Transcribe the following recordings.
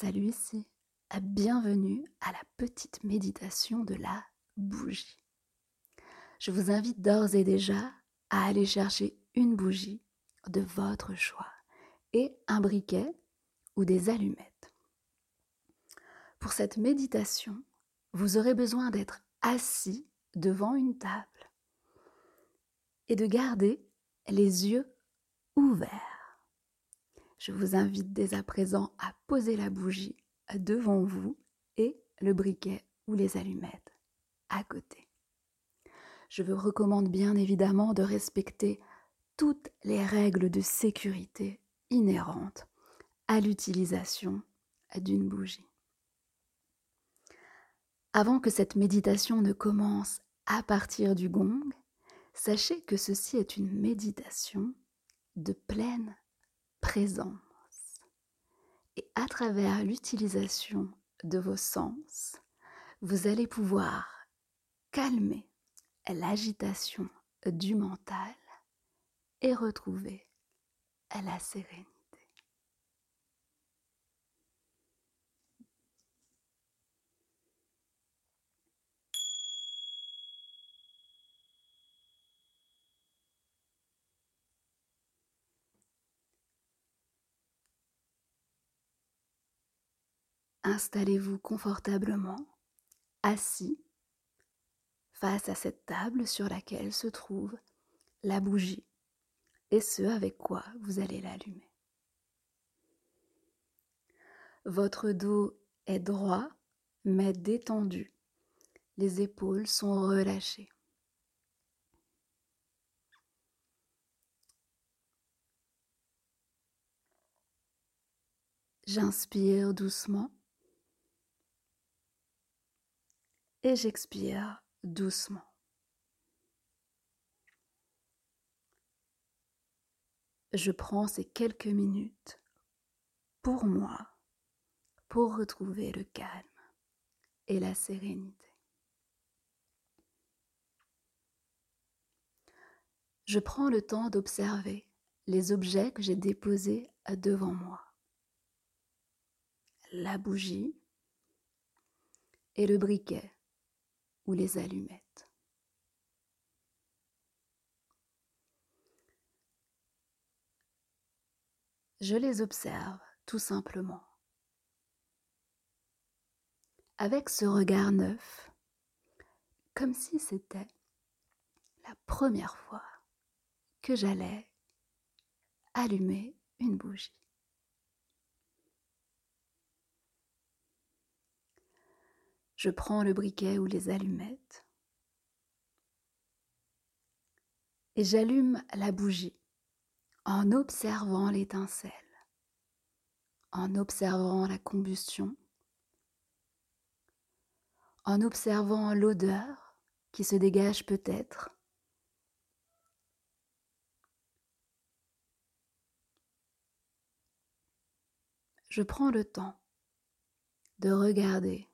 Salut ici, bienvenue à la petite méditation de la bougie. Je vous invite d'ores et déjà à aller chercher une bougie de votre choix et un briquet ou des allumettes. Pour cette méditation, vous aurez besoin d'être assis devant une table et de garder les yeux ouverts. Je vous invite dès à présent à poser la bougie devant vous et le briquet ou les allumettes à côté. Je vous recommande bien évidemment de respecter toutes les règles de sécurité inhérentes à l'utilisation d'une bougie. Avant que cette méditation ne commence à partir du gong, sachez que ceci est une méditation de pleine présence. Et à travers l'utilisation de vos sens, vous allez pouvoir calmer l'agitation du mental et retrouver la sérénité. Installez-vous confortablement, assis, face à cette table sur laquelle se trouve la bougie et ce avec quoi vous allez l'allumer. Votre dos est droit mais détendu. Les épaules sont relâchées. J'inspire doucement et j'expire doucement. Je prends ces quelques minutes pour moi, pour retrouver le calme et la sérénité. Je prends le temps d'observer les objets que j'ai déposés devant moi. La bougie et le briquet les allumettes. Je les observe tout simplement. Avec ce regard neuf, comme si c'était la première fois que j'allais allumer une bougie. Je prends le briquet ou les allumettes et j'allume la bougie en observant l'étincelle, en observant la combustion, en observant l'odeur qui se dégage peut-être. Je prends le temps de regarder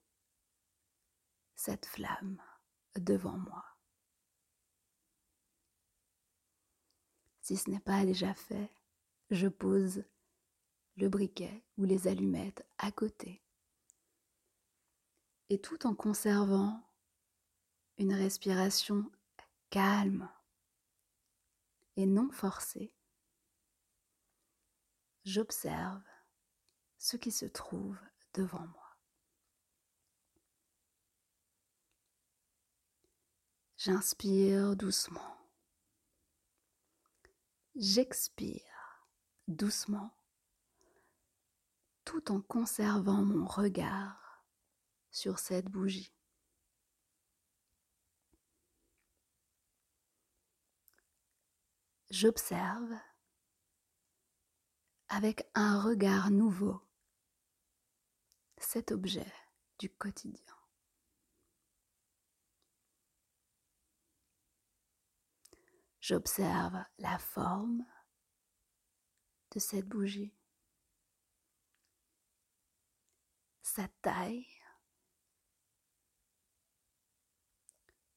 cette flamme devant moi. Si ce n'est pas déjà fait, je pose le briquet ou les allumettes à côté. Et tout en conservant une respiration calme et non forcée, j'observe ce qui se trouve devant moi. J'inspire doucement. J'expire doucement tout en conservant mon regard sur cette bougie. J'observe avec un regard nouveau cet objet du quotidien. J'observe la forme de cette bougie, sa taille,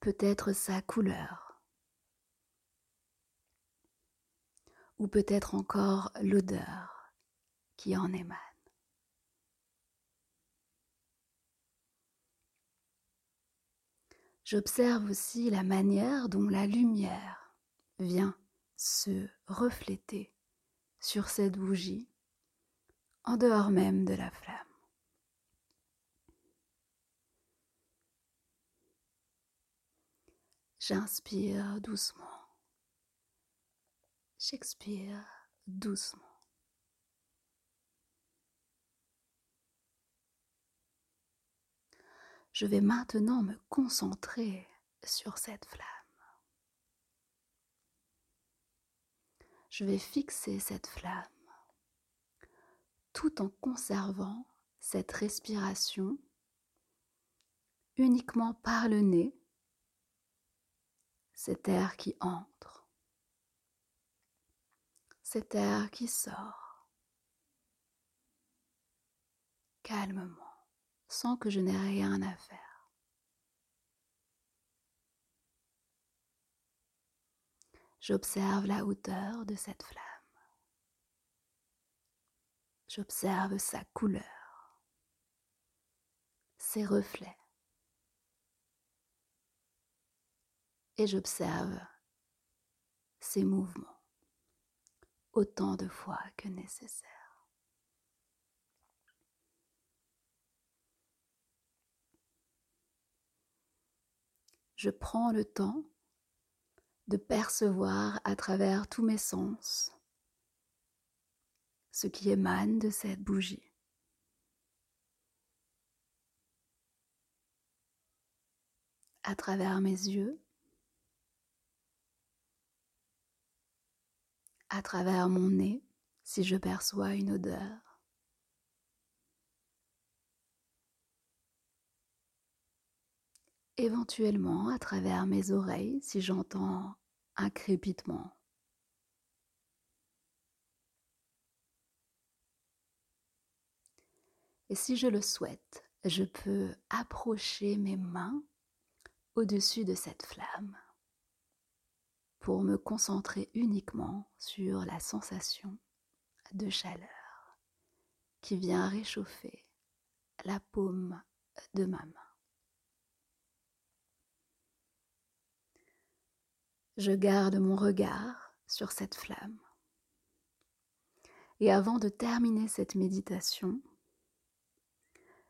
peut-être sa couleur, ou peut-être encore l'odeur qui en émane. J'observe aussi la manière dont la lumière vient se refléter sur cette bougie en dehors même de la flamme. J'inspire doucement. J'expire doucement. Je vais maintenant me concentrer sur cette flamme. Je vais fixer cette flamme tout en conservant cette respiration uniquement par le nez, cet air qui entre, cet air qui sort, calmement, sans que je n'ai rien à faire. J'observe la hauteur de cette flamme. J'observe sa couleur, ses reflets. Et j'observe ses mouvements autant de fois que nécessaire. Je prends le temps de percevoir à travers tous mes sens ce qui émane de cette bougie. À travers mes yeux, à travers mon nez, si je perçois une odeur. Éventuellement à travers mes oreilles si j'entends un crépitement. Et si je le souhaite, je peux approcher mes mains au-dessus de cette flamme pour me concentrer uniquement sur la sensation de chaleur qui vient réchauffer la paume de ma main. Je garde mon regard sur cette flamme. Et avant de terminer cette méditation,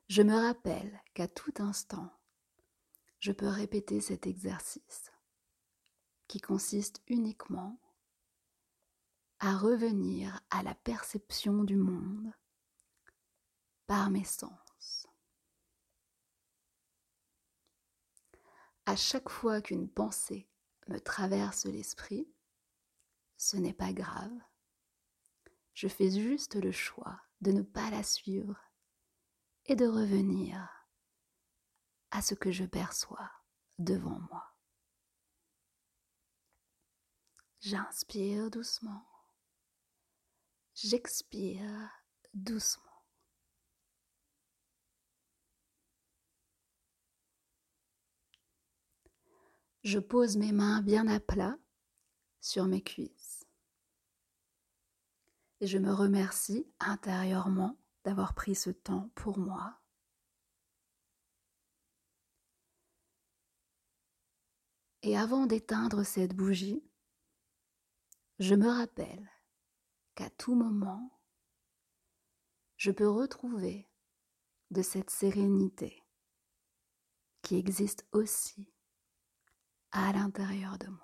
je me rappelle qu'à tout instant, je peux répéter cet exercice qui consiste uniquement à revenir à la perception du monde par mes sens. À chaque fois qu'une pensée me traverse l'esprit, ce n'est pas grave. Je fais juste le choix de ne pas la suivre et de revenir à ce que je perçois devant moi. J'inspire doucement. J'expire doucement. Je pose mes mains bien à plat sur mes cuisses. Et je me remercie intérieurement d'avoir pris ce temps pour moi. Et avant d'éteindre cette bougie, je me rappelle qu'à tout moment, je peux retrouver de cette sérénité qui existe aussi à l'intérieur de moi.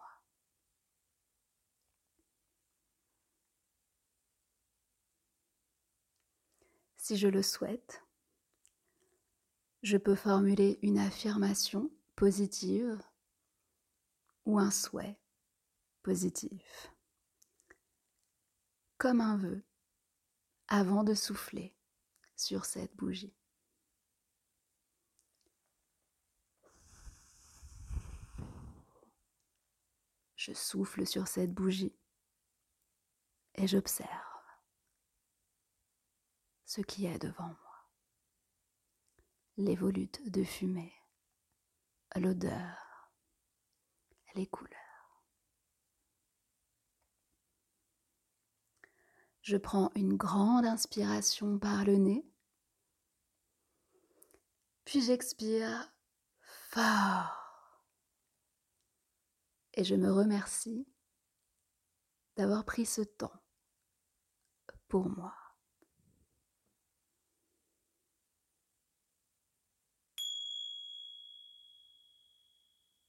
Si je le souhaite, je peux formuler une affirmation positive ou un souhait positif, comme un vœu, avant de souffler sur cette bougie. Je souffle sur cette bougie et j'observe ce qui est devant moi. Les volutes de fumée, l'odeur, les couleurs. Je prends une grande inspiration par le nez, puis j'expire fort Et je me remercie d'avoir pris ce temps pour moi.